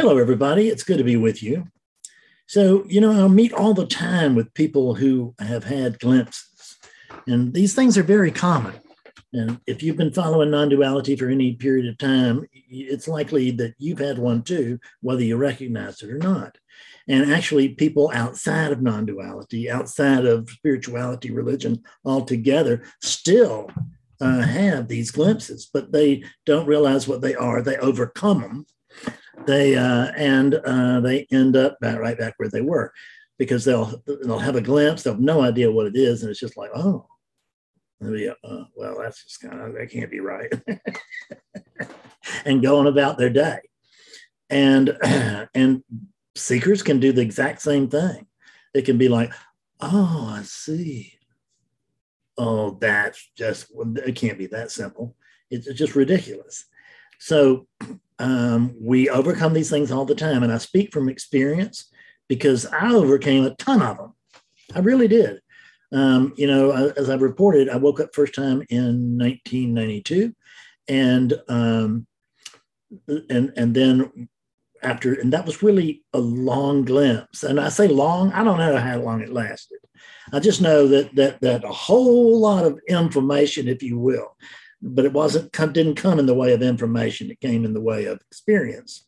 Hello, everybody. It's good to be with you. So, you know, I meet all the time with people who have had glimpses, and these things are very common. And if you've been following non duality for any period of time, it's likely that you've had one too, whether you recognize it or not. And actually, people outside of non duality, outside of spirituality, religion altogether, still uh, have these glimpses, but they don't realize what they are. They overcome them they uh, and uh, they end up back, right back where they were because they'll they'll have a glimpse they'll have no idea what it is and it's just like oh. Maybe, uh, well that's just kind of that can't be right. And going about their day. And and seekers can do the exact same thing. It can be like oh i see. Oh that's just it can't be that simple. It's just ridiculous. So um, we overcome these things all the time. And I speak from experience because I overcame a ton of them. I really did. Um, you know, as I've reported, I woke up first time in 1992, and um, and and then after, and that was really a long glimpse. And I say long, I don't know how long it lasted. I just know that that that a whole lot of information, if you will, but it wasn't didn't come in the way of information. It came in the way of experience.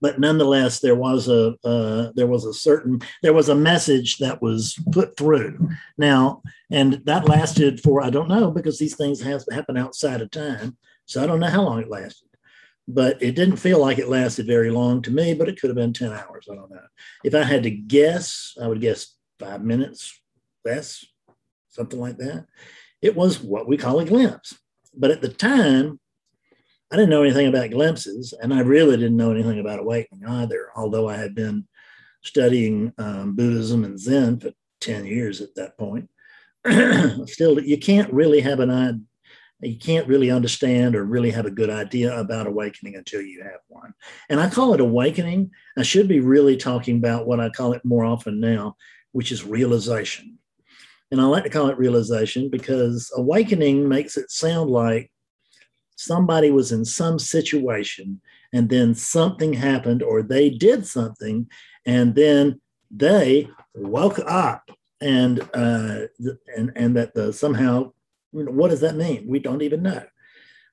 But nonetheless, there was a uh, there was a certain there was a message that was put through. Now, and that lasted for I don't know because these things have happen outside of time, so I don't know how long it lasted. But it didn't feel like it lasted very long to me. But it could have been ten hours. I don't know. If I had to guess, I would guess five minutes less, something like that it was what we call a glimpse. But at the time, I didn't know anything about glimpses, and I really didn't know anything about awakening either, although I had been studying um, Buddhism and Zen for 10 years at that point. Still, you can't really have an idea. You can't really understand or really have a good idea about awakening until you have one. And I call it awakening. I should be really talking about what I call it more often now, which is realization. And I like to call it realization because awakening makes it sound like somebody was in some situation and then something happened or they did something and then they woke up and uh, and and that the somehow what does that mean? We don't even know.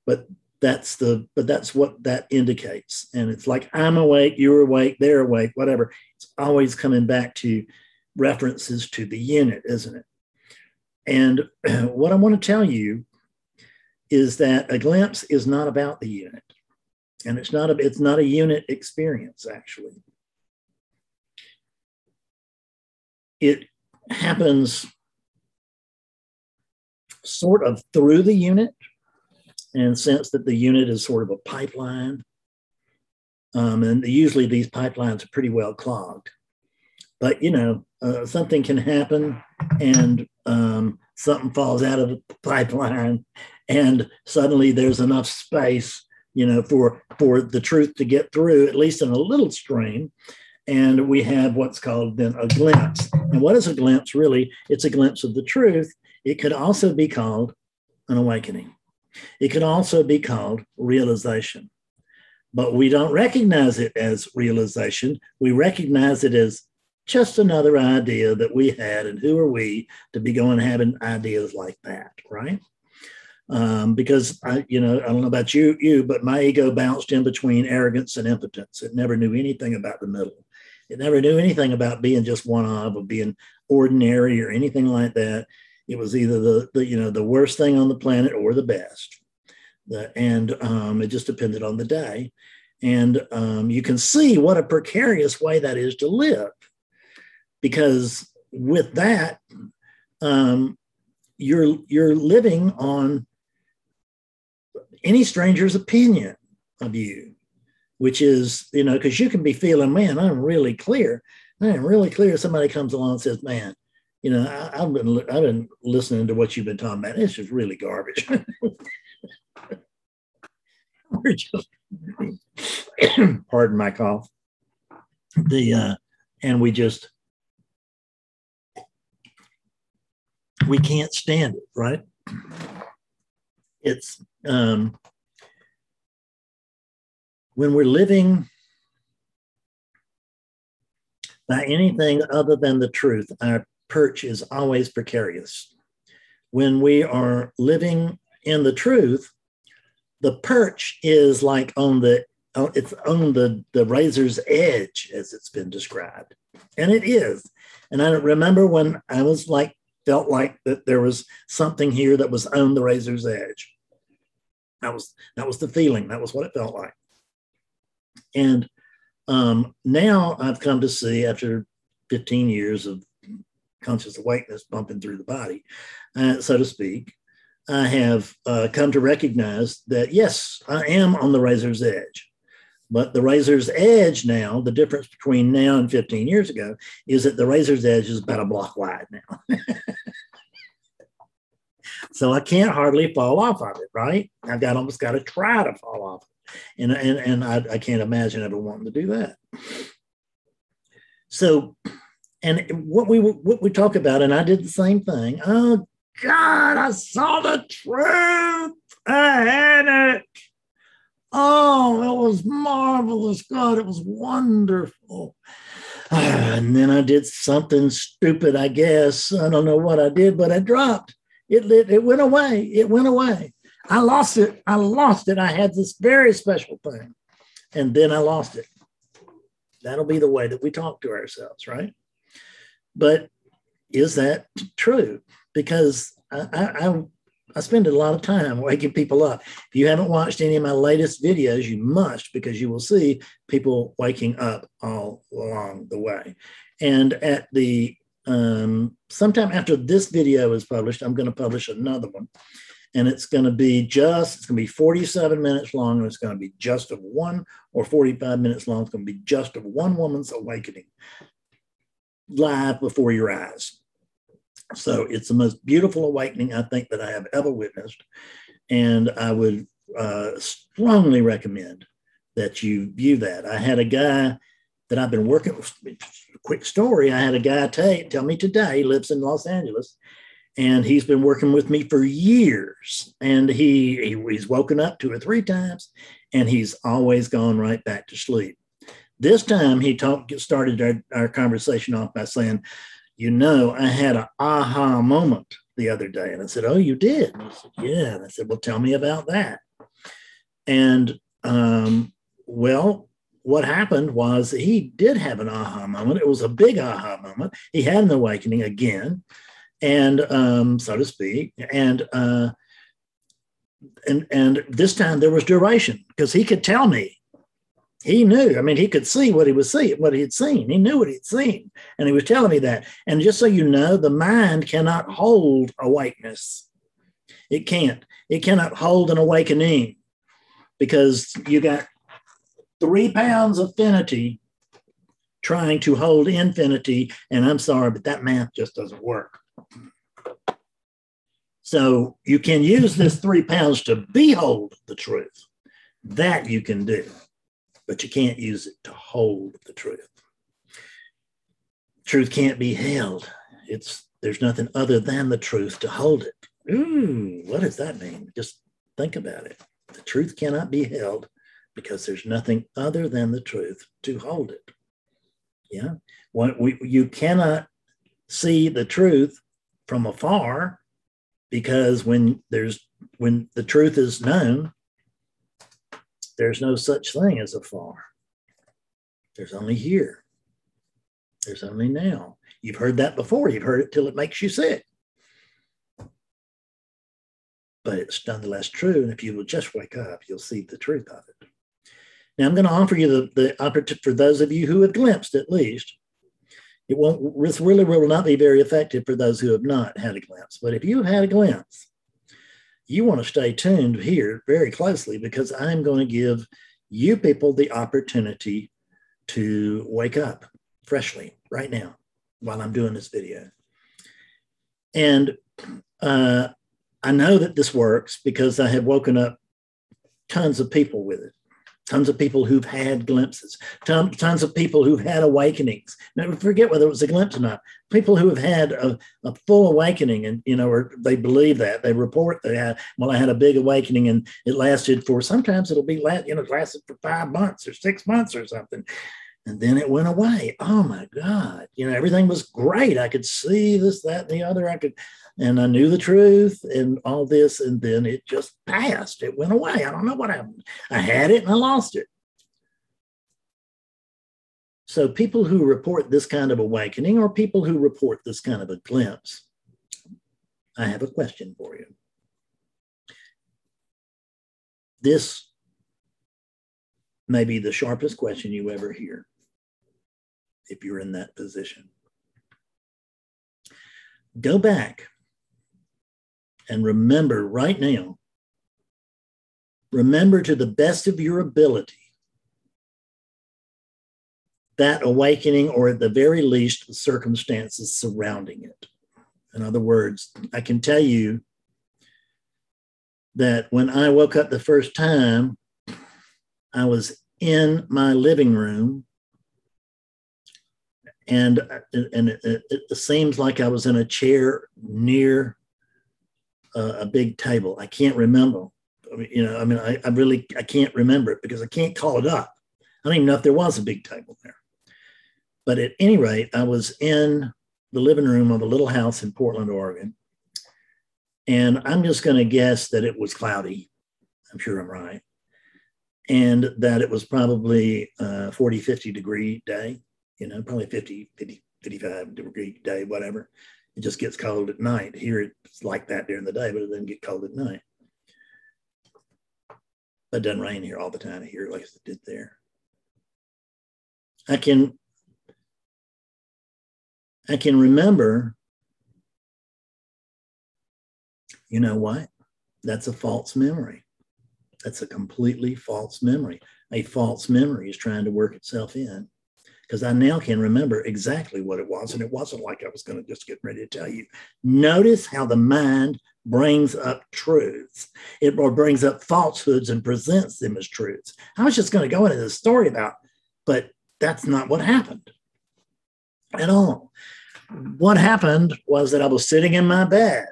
But that's the but that's what that indicates. And it's like i'm awake you're awake they're awake whatever. It's always coming back to references to the unit isn't it and what I want to tell you is that a glimpse is not about the unit. And it's not a, it's not a unit experience, actually. It happens sort of through the unit and sense that the unit is sort of a pipeline. Um, and usually these pipelines are pretty well clogged. But, you know, uh, something can happen and um, something falls out of the pipeline and suddenly there's enough space you know for for the truth to get through at least in a little stream. And we have what's called then a glimpse. And what is a glimpse? Really it's a glimpse of the truth. It could also be called an awakening. It could also be called realization. But we don't recognize it as realization. We recognize it as just another idea that we had, and who are we to be going having ideas like that, right? Um, because I, you know, I don't know about you, you, but my ego bounced in between arrogance and impotence. It never knew anything about the middle. It never knew anything about being just one of, or being ordinary, or anything like that. It was either the, the you know the worst thing on the planet or the best, the, and um, it just depended on the day. And um, you can see what a precarious way that is to live because with that, um, you're you're living on any stranger's opinion of you, which is you know because you can be feeling, man, I'm really clear. I'm really clear. Somebody comes along and says, man, you know, I, have been I've been listening to what you've been talking about. It's just really garbage. We're just pardon my cough. The uh, and we just we can't stand it, right? It's um, when we're living by anything other than the truth, our perch is always precarious. When we are living in the truth, the perch is like on the it's on the, the razor's edge, as it's been described. And it is. And I remember when I was like, felt like that there was something here that was on the razor's edge. That was that was the feeling. That was what it felt like. And um, now I've come to see after 15 years of conscious awakeness bumping through the body, uh, so to speak, I have uh, come to recognize that yes, I am on the razor's edge. But the razor's edge now, the difference between now and 15 years ago is that the razor's edge is about a block wide now. so I can't hardly fall off of it, right? I've got almost got to try to fall off. And, and, and I, I can't imagine ever wanting to do that. So, and what we what we talk about, and I did the same thing. Oh God, I saw the truth. I had it. Oh, it was marvelous. God, it was wonderful. Ah, and then I did something stupid, I guess. I don't know what I did, but I dropped. It, it, it went away. It went away. I lost it. I lost it. I had this very special thing. And then I lost it. That'll be the way that we talk to ourselves, right? But is that true? Because I, I, I spend a lot of time waking people up. If you haven't watched any of my latest videos, you must because you will see people waking up all along the way. And at the um, sometime after this video is published, I'm going to publish another one and it's going to be just it's going to be 47 minutes long and it's going to be just of one or 45 minutes long it's going to be just of one woman's awakening live before your eyes so it's the most beautiful awakening i think that i have ever witnessed. And i would uh, strongly recommend that you view that. I had a guy that i've been working with quick story i had a guy tell me today lives in los angeles and he's been working with me for years. And he, he, he's woken up two or three times and he's always gone right back to sleep. This time he talked started our, our conversation off by saying you know i had an aha moment the other day and i said oh you did and he said yeah and i said well tell me about that and um, well what happened was he did have an aha moment it was a big aha moment he had an awakening again and um, so to speak. And uh, and and this time there was duration because he could tell me. He knew. I mean, he could see what he was seeing, what he had seen. He knew what he'd seen, and he was telling me that. And just so you know, the mind cannot hold awakeness. It can't. It cannot hold an awakening because you got three pounds of finity trying to hold infinity. And I'm sorry, but that math just doesn't work. So you can use this three pounds to behold the truth. That you can do, but you can't use it to hold the truth. Truth can't be held. It's there's nothing other than the truth to hold it. Ooh, what does that mean? Just think about it. The truth cannot be held because there's nothing other than the truth to hold it. Yeah. When we, you cannot see the truth from afar because when there's when the truth is known there's no such thing as a afar. There's only here. There's only now. You've heard that before. You've heard it till it makes you sick. But it's nonetheless true. And if you will just wake up you'll see the truth of it. Now i'm going to offer you the, the opportunity for those of you who have glimpsed at least it won't this really will not be very effective for those who have not had a glimpse. But if you have had a glimpse, you want to stay tuned here very closely because I'm going to give you people the opportunity to wake up freshly right now while I'm doing this video. And uh, I know that this works because I have woken up tons of people with it tons of people who've had glimpses, ton, tons of people who've had awakenings. Never forget whether it was a glimpse or not. People who have had a, a full awakening and, you know, or they believe that they report they had, well, I had a big awakening and it lasted for, sometimes it'll be, last, you know, it lasted for five months or six months or something. And then it went away. Oh my God. You know, everything was great. I could see this, that, and the other. I could, and I knew the truth and all this. And then it just passed. It went away. I don't know what happened. I had it and I lost it. So, people who report this kind of awakening or people who report this kind of a glimpse, I have a question for you. This may be the sharpest question you ever hear if you're in that position. Go back and remember right now, remember to the best of your ability that awakening, or at the very least, the circumstances surrounding it. In other words, I can tell you that when I woke up the first time, I was in my living room and and it, it, seems like I was in a chair near a, a big table. I can't remember. I mean, you know, I mean, I, I really I can't remember it because I can't call it up. I don't even know if there was a big table there. But at any rate, I was in the living room of a little house in Portland, Oregon. And I'm just going to guess that it was cloudy. I'm sure I'm right. And that it was probably a 40, 50 degree day, you know, probably 50, 50, 55 degree day, whatever. It just gets cold at night. Here it's like that during the day, but it doesn't get cold at night. It doesn't rain here all the time here like it did there. I can I can remember, you know what? That's a false memory. That's a completely false memory. A false memory is trying to work itself in because I now can remember exactly what it was. And it wasn't like I was going to just get ready to tell you. Notice how the mind brings up truths, it brings up falsehoods and presents them as truths. I was just going to go into the story about, but that's not what happened at all what happened was that I was sitting in my bed.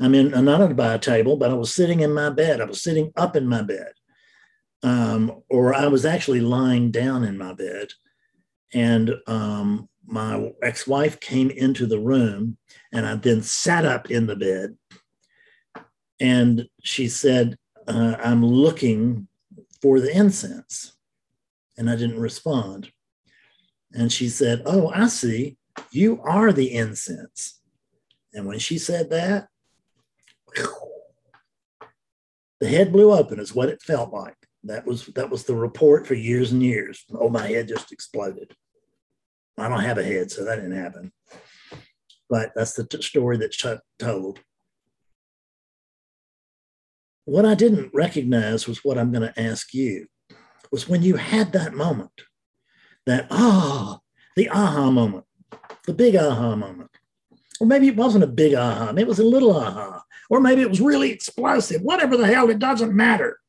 I mean, not by a table, but I was sitting in my bed. I was sitting up in my bed. Um, or I was actually lying down in my bed. And um, my ex wife came into the room, and I then sat up in the bed. And she said, uh, I'm looking for the incense. And I didn't respond. And she said, Oh, I see. You are the incense. And when she said that, the head blew open is what it felt like. That was that was the report for years and years. Oh, my head just exploded. I don't have a head, so that didn't happen. But that's the t- story that's told. What I didn't recognize was what I'm going to ask you was when you had that moment, that ah, oh, the aha moment the big aha moment. Or maybe it wasn't a big aha, maybe it was a little aha. Or maybe it was really explosive. Whatever the hell, it doesn't matter.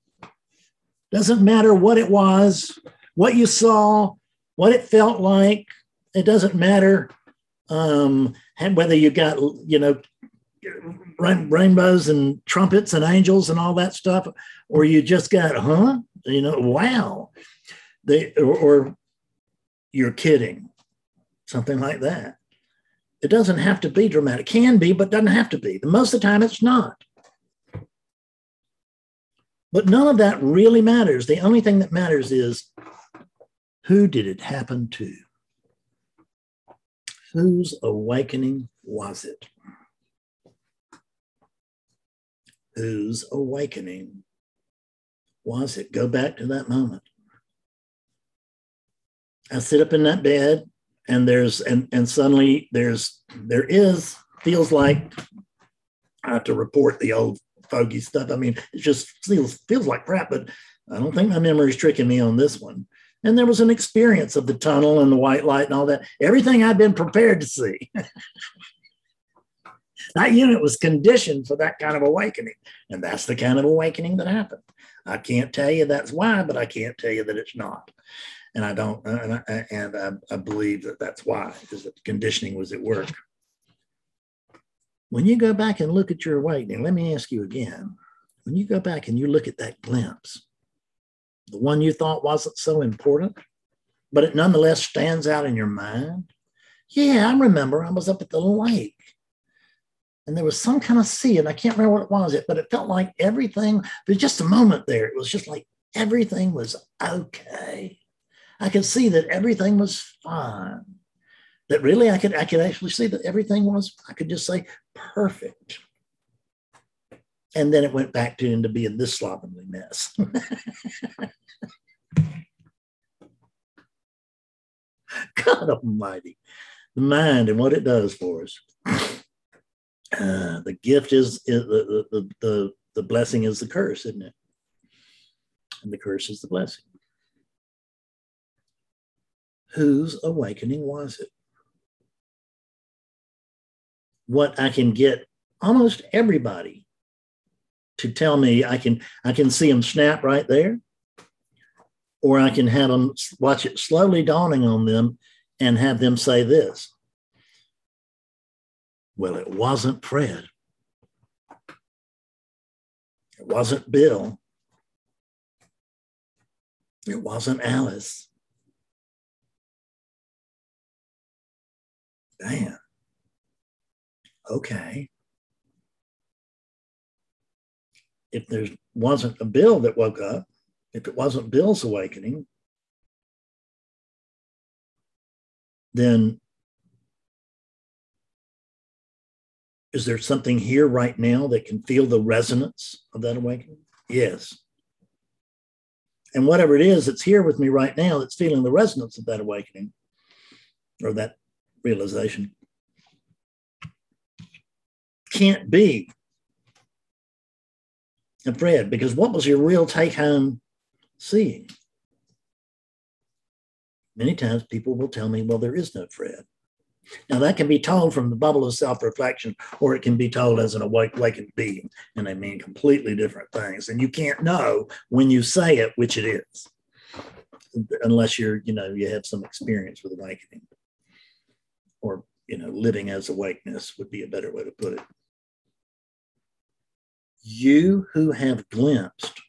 Doesn't matter what it was, what you saw, what it felt like. It doesn't matter um, whether you got, you know, rainbows and trumpets and angels and all that stuff, or you just got, huh? You know, wow. They, or, or you're kidding something like that. It doesn't have to be dramatic. Can be, but doesn't have to be. Most of the time, it's not. But none of that really matters. The only thing that matters is who did it happen to? Whose awakening was it? Whose awakening was it? Go back to that moment. I sit up in that bed and there's and and suddenly there's there is feels like I have to report the old fogey stuff. I mean, it just feels feels like crap, but I don't think my memory is tricking me on this one. And there was an experience of the tunnel and the white light and all that. Everything I'd been prepared to see. that unit was conditioned for that kind of awakening. And that's the kind of awakening that happened. I can't tell you that's why, but I can't tell you that it's not and I don't, and I, and I, I believe that that's why, is that conditioning was at work. When you go back and look at your awakening, let me ask you again. When you go back and you look at that glimpse, the one you thought wasn't so important, but it nonetheless stands out in your mind? Yeah, I remember I was up at the lake and there was some kind of sea, and I can't remember what it was, but it felt like everything, there's just a moment there. It was just like everything was okay. I could see that everything was fine. That really I could I could actually see that everything was, I could just say perfect. And then it went back to into being this slovenly mess. God Almighty, the mind and what it does for us. Uh, the gift is, is the, the, the, the blessing is the curse, isn't it? And the curse is the blessing. Whose awakening was it? What I can get almost everybody to tell me I can I can see them snap right there, or I can have them watch it slowly dawning on them and have them say this. Well, it wasn't Fred. It wasn't Bill. It wasn't Alice. Damn. Okay. If there wasn't a Bill that woke up, if it wasn't Bill's awakening, then is there something here right now that can feel the resonance of that awakening? Yes. And whatever it is that's here with me right now that's feeling the resonance of that awakening or that realization can't be a Fred because what was your real take home seeing? Many times people will tell me, well, there is no Fred. Now, that can be told from the bubble of self reflection, or it can be told as an awake, awakened being, and they mean completely different things. And you can't know when you say it which it is, unless you're, you know, you have some experience with awakening, or, you know, living as awakeness would be a better way to put it. You who have glimpsed,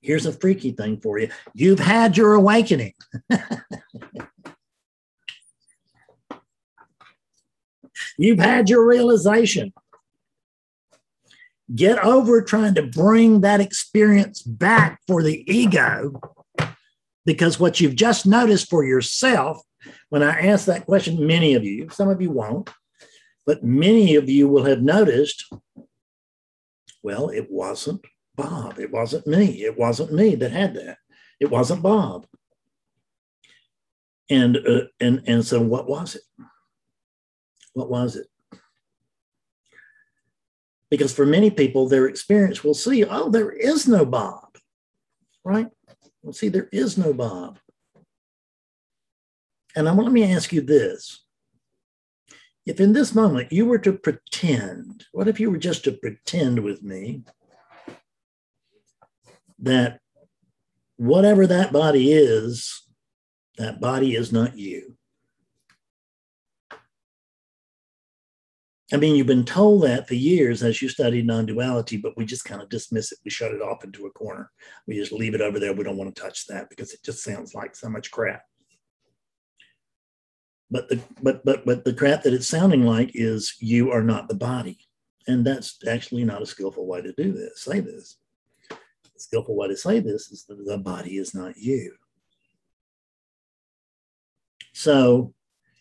here's a freaky thing for you you've had your awakening. You've had your realization. Get over trying to bring that experience back for the ego because what you've just noticed for yourself, when I ask that question, many of you, some of you won't, but many of you will have noticed, well, it wasn't Bob. It wasn't me. It wasn't me that had that. It wasn't Bob. And uh, and and so what was it? What was it? Because for many people, their experience will see, oh, there is no Bob, right? Well, see, there is no Bob. And I want let me ask you this. If in this moment you were to pretend, what if you were just to pretend with me that whatever that body is, that body is not you? I mean, you've been told that for years as you studied non duality, but we just kind of dismiss it. We shut it off into a corner. We just leave it over there. We don't want to touch that because it just sounds like so much crap. But the but but but the crap that it's sounding like is you are not the body, and that's actually not a skillful way to do this. Say this. The skillful way to say this is that the body is not you. So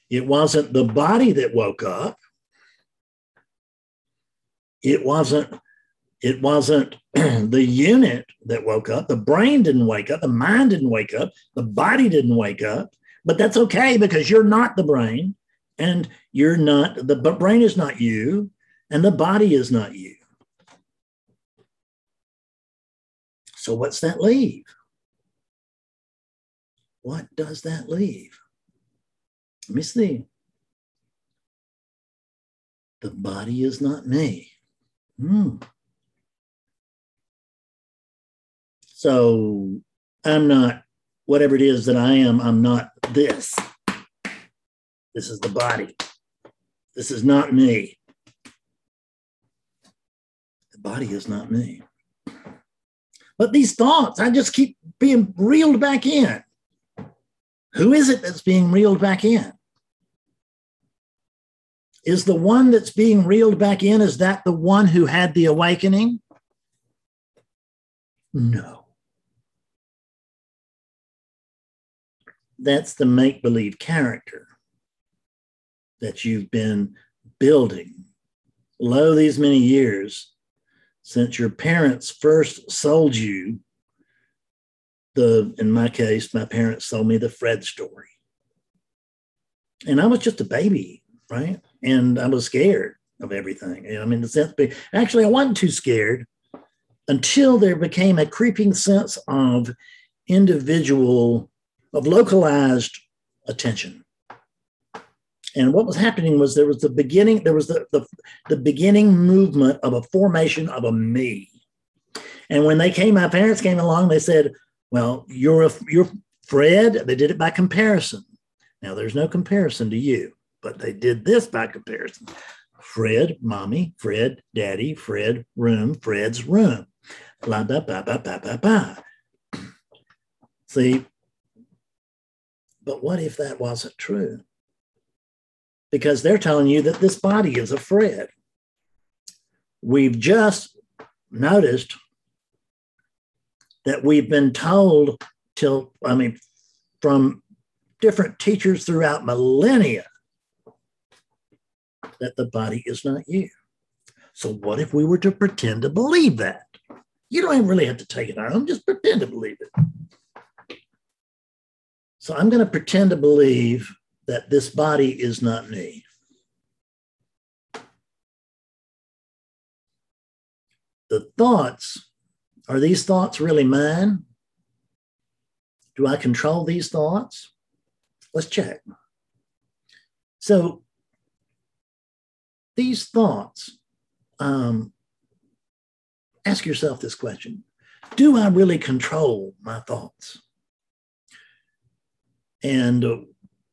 it wasn't the body that woke up it wasn't it wasn't the unit that woke up the brain didn't wake up the mind didn't wake up the body didn't wake up but that's okay because you're not the brain and you're not the brain is not you and the body is not you. So what's that leave? What does that leave? Let me see. The body is not me. Hmm. So I'm not whatever it is that I am, I'm not this. This is the body. This is not me. The body is not me. But these thoughts, I just keep being reeled back in. Who is it that's being reeled back in? Is the one that's being reeled back in, is that the one who had the awakening? No. That's the make believe character that you've been building. Lo these many years since your parents first sold you the in my case my parents sold me the fred story. And i was just a baby right? And i was scared of everything. I mean the sense actually i wasn't too scared until there became a creeping sense of individual of localized attention. And what was happening was there was the beginning there was the, the, the beginning movement of a formation of a me. And when they came my parents came along they said well you're a, you're fred. They did it by comparison. Now there's no comparison to you but they did this by comparison. Fred mommy fred daddy fred room fred's room. Blah blah blah blah blah blah blah. See but what if that wasn't true because they're telling you that this body is a Fred. We've just noticed that we've been told till, I mean, from different teachers throughout millennia that the body is not you. So, what if we were to pretend to believe that? You don't even really have to take it home, just pretend to believe it. So, I'm going to pretend to believe that this body is not me. The thoughts, are these thoughts really mine? Do I control these thoughts? Let's check. So, these thoughts, um, ask yourself this question Do I really control my thoughts? And uh,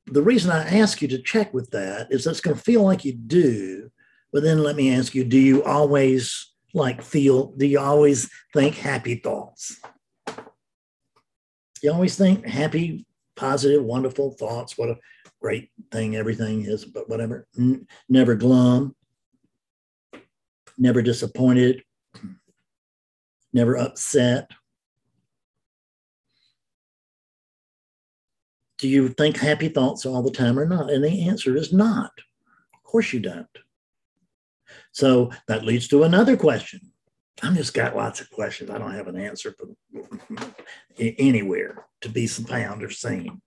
the reason I ask you to check with that is that's going to feel like you do. But then let me ask you, do you always like feel, do you always think happy thoughts? You always think happy, positive, wonderful thoughts. What a great thing everything is, but whatever. N- never glum, never disappointed, never upset. Do you think happy thoughts all the time or not? And the answer is not. Of course you don't. So that leads to another question. I've just got lots of questions. I don't have an answer anywhere to be found or seen.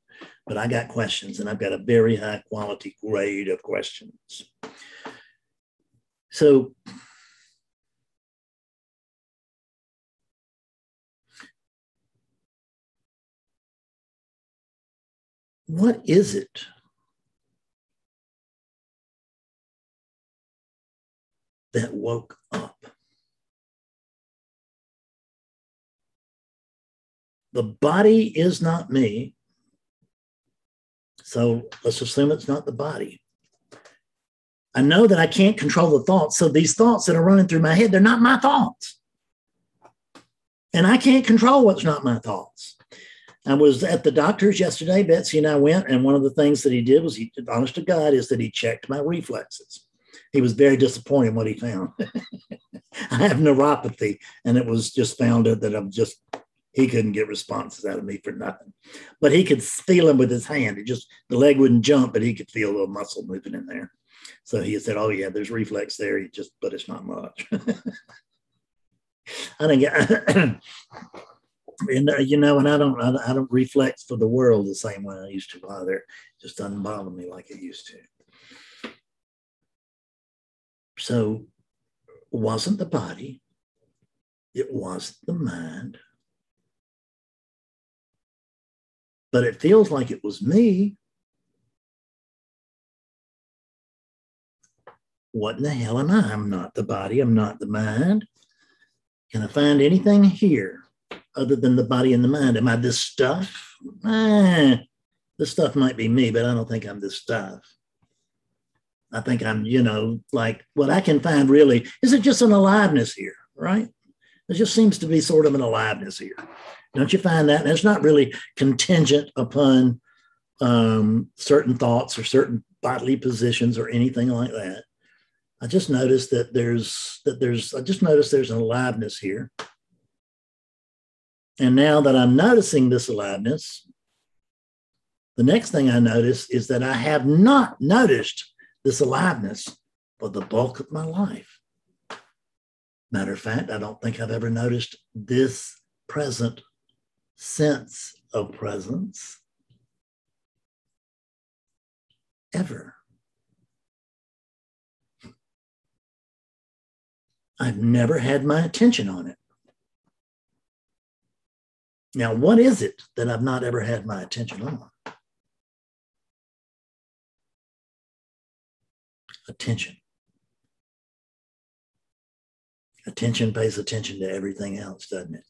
But I got questions and I've got a very high quality grade of questions. So what is it that woke up? The body is not me. So let's assume it's not the body. I know that I can't control the thoughts. So these thoughts that are running through my head, they're not my thoughts. And I can't control what's not my thoughts. I was at the doctor's yesterday. Betsy and I went, and one of the things that he did was he, honest to God, is that he checked my reflexes. He was very disappointed in what he found. I have neuropathy, and it was just found that I'm just he couldn't get responses out of me for nothing. But he could feel them with his hand. It just the leg wouldn't jump, but he could feel a little muscle moving in there. So he said, "Oh yeah, there's reflex there. He just, but it's not much." I didn't think and uh, you know, and I don't, I, don't reflect for the world the same way I used to either. It just doesn't bother me like it used to. So, wasn't the body, it was the mind. But it feels like it was me. What in the hell am I? I'm not the body. I'm not the mind. Can I find anything here other than the body and the mind? Am I this stuff? Eh, this stuff might be me, but I don't think I'm this stuff. I think I'm, you know, like what I can find really is it just an aliveness here, right? There just seems to be sort of an aliveness here. Don't you find that? And it's not really contingent upon um, certain thoughts or certain bodily positions or anything like that. I just noticed that there's that there's I just noticed there's an aliveness here. And now that I'm noticing this aliveness, the next thing I notice is that I have not noticed this aliveness for the bulk of my life. Matter of fact, I don't think I've ever noticed this present sense of presence ever. I've never had my attention on it. Now, what is it that I've not ever had my attention on? Attention. Attention pays attention to everything else, doesn't it?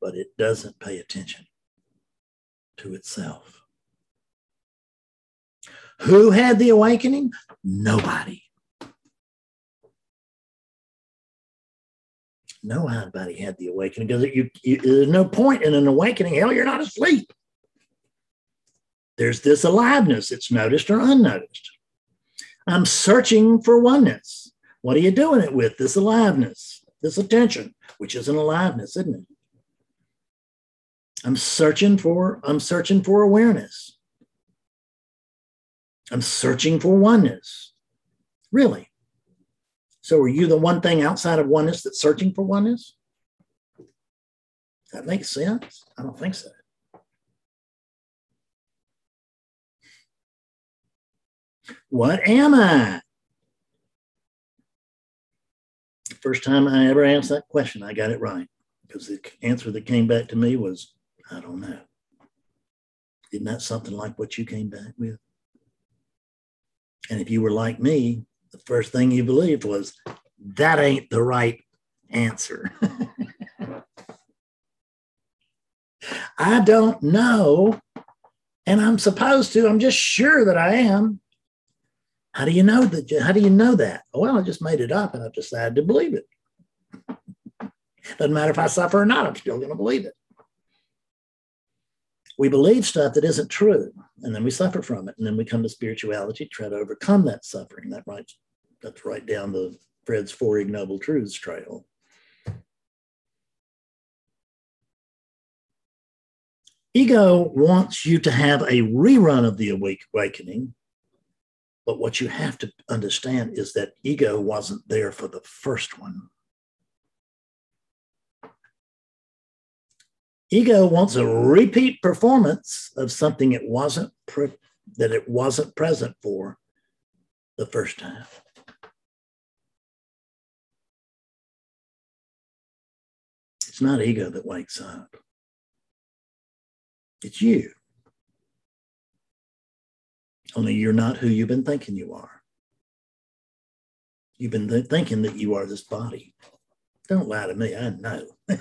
But it doesn't pay attention to itself. Who had the awakening? Nobody. Nobody had the awakening because you, you, there's no point in an awakening. Hell, you're not asleep. There's this aliveness. It's noticed or unnoticed. I'm searching for oneness. What are you doing it with? This aliveness, this attention, which is an aliveness, isn't it? I'm searching for, I'm searching for awareness. I'm searching for oneness. Really. So are you the one thing outside of oneness that's searching for oneness? That makes sense? I don't think so. What am I? First time I ever asked that question, I got it right because the answer that came back to me was, I don't know. Isn't that something like what you came back with? And if you were like me, the first thing you believed was that ain't the right answer. I don't know. And I'm supposed to. I'm just sure that I am. How do you know that? How do you know that? Well, I just made it up and I've decided to believe it. Doesn't matter if I suffer or not, I'm still going to believe it. We believe stuff that isn't true, and then we suffer from it. And then we come to spirituality to try to overcome that suffering. That right, that's right down the Fred's Four Ignoble Truths trail. Ego wants you to have a rerun of the awakening, but what you have to understand is that ego wasn't there for the first one. Ego wants a repeat performance of something it wasn't pre- that it wasn't present for the first time. It's not ego that wakes up. It's you. Only you're not who you've been thinking you are. You've been th- thinking that you are this body. Don't lie to me, I know.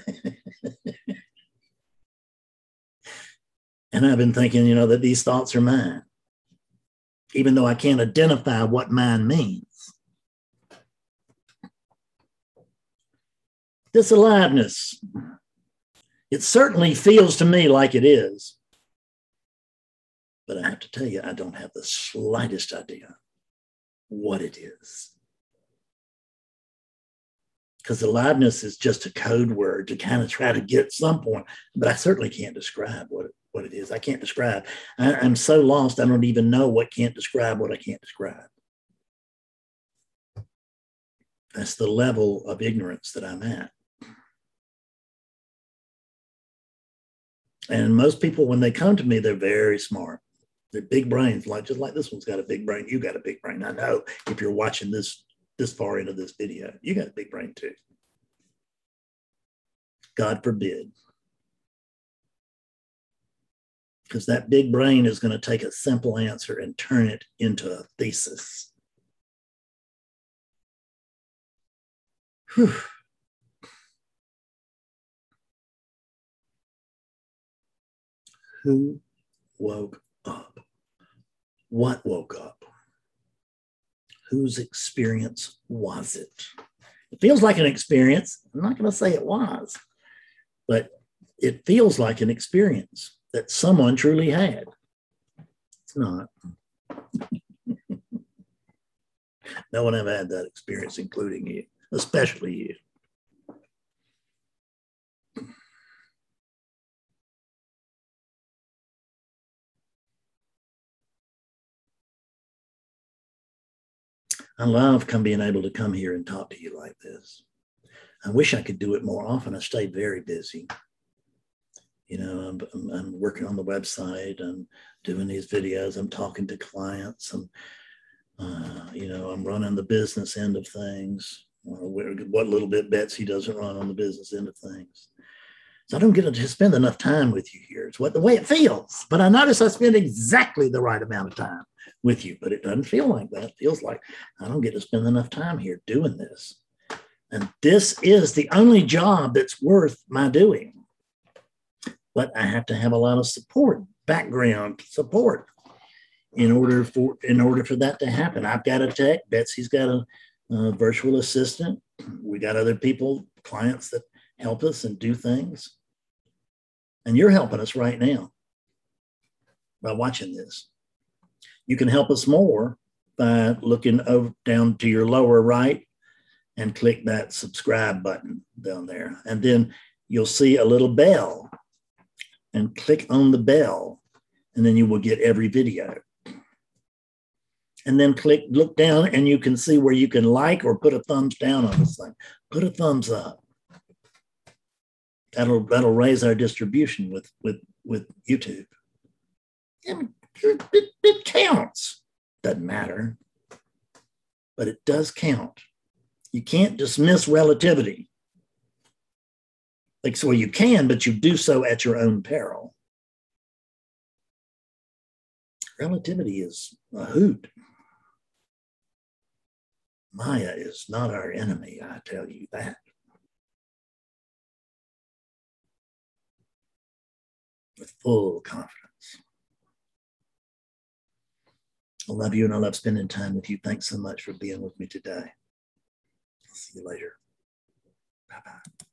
and I've been thinking, you know, that these thoughts are mine, even though I can't identify what mine means. this aliveness. It certainly feels to me like it is. But I have to tell you, I don't have the slightest idea what it is. Because aliveness is just a code word to kind of try to get some point, but I certainly can't describe what it, what it is. I can't describe. I, I'm so lost, I don't even know what can't describe what I can't describe. That's the level of ignorance that I'm at. And most people, when they come to me, they're very smart. They're big brains, like just like this one's got a big brain. You got a big brain. I know if you're watching this this far into this video, you got a big brain too. God forbid. Because that big brain is going to take a simple answer and turn it into a thesis. Whew. Who woke up? What woke up? Whose experience was it? It feels like an experience. I'm not going to say it was, but it feels like an experience. That someone truly had. It's not. no one ever had that experience, including you, especially you. I love come being able to come here and talk to you like this. I wish I could do it more often. I stay very busy. You know, I'm, I'm, I'm working on the website. I'm doing these videos. I'm talking to clients. I'm, uh, you know, I'm running the business end of things. What little bit Betsy doesn't run on the business end of things. So I don't get to spend enough time with you here. It's what the way it feels. But I notice I spend exactly the right amount of time with you, but it doesn't feel like that. It feels like I don't get to spend enough time here doing this. And this is the only job that's worth my doing. But I have to have a lot of support, background support in order for in order for that to happen. I've got a tech, Betsy's got a, a virtual assistant. We got other people, clients that help us and do things. And you're helping us right now by watching this. You can help us more by looking over, down to your lower right and click that subscribe button down there. And then you'll see a little bell and click on the bell and then you will get every video. And then click, look down and you can see where you can like or put a thumbs down on this thing. Put a thumbs up. That'll, that'll raise our distribution with, with, with YouTube. And it, it counts. Doesn't matter, but it does count. You can't dismiss relativity. Like, so you can, but you do so at your own peril. Relativity is a hoot. Maya is not our enemy, I tell you that. With full confidence. I love you and I love spending time with you. Thanks so much for being with me today. I'll see you later. Bye bye.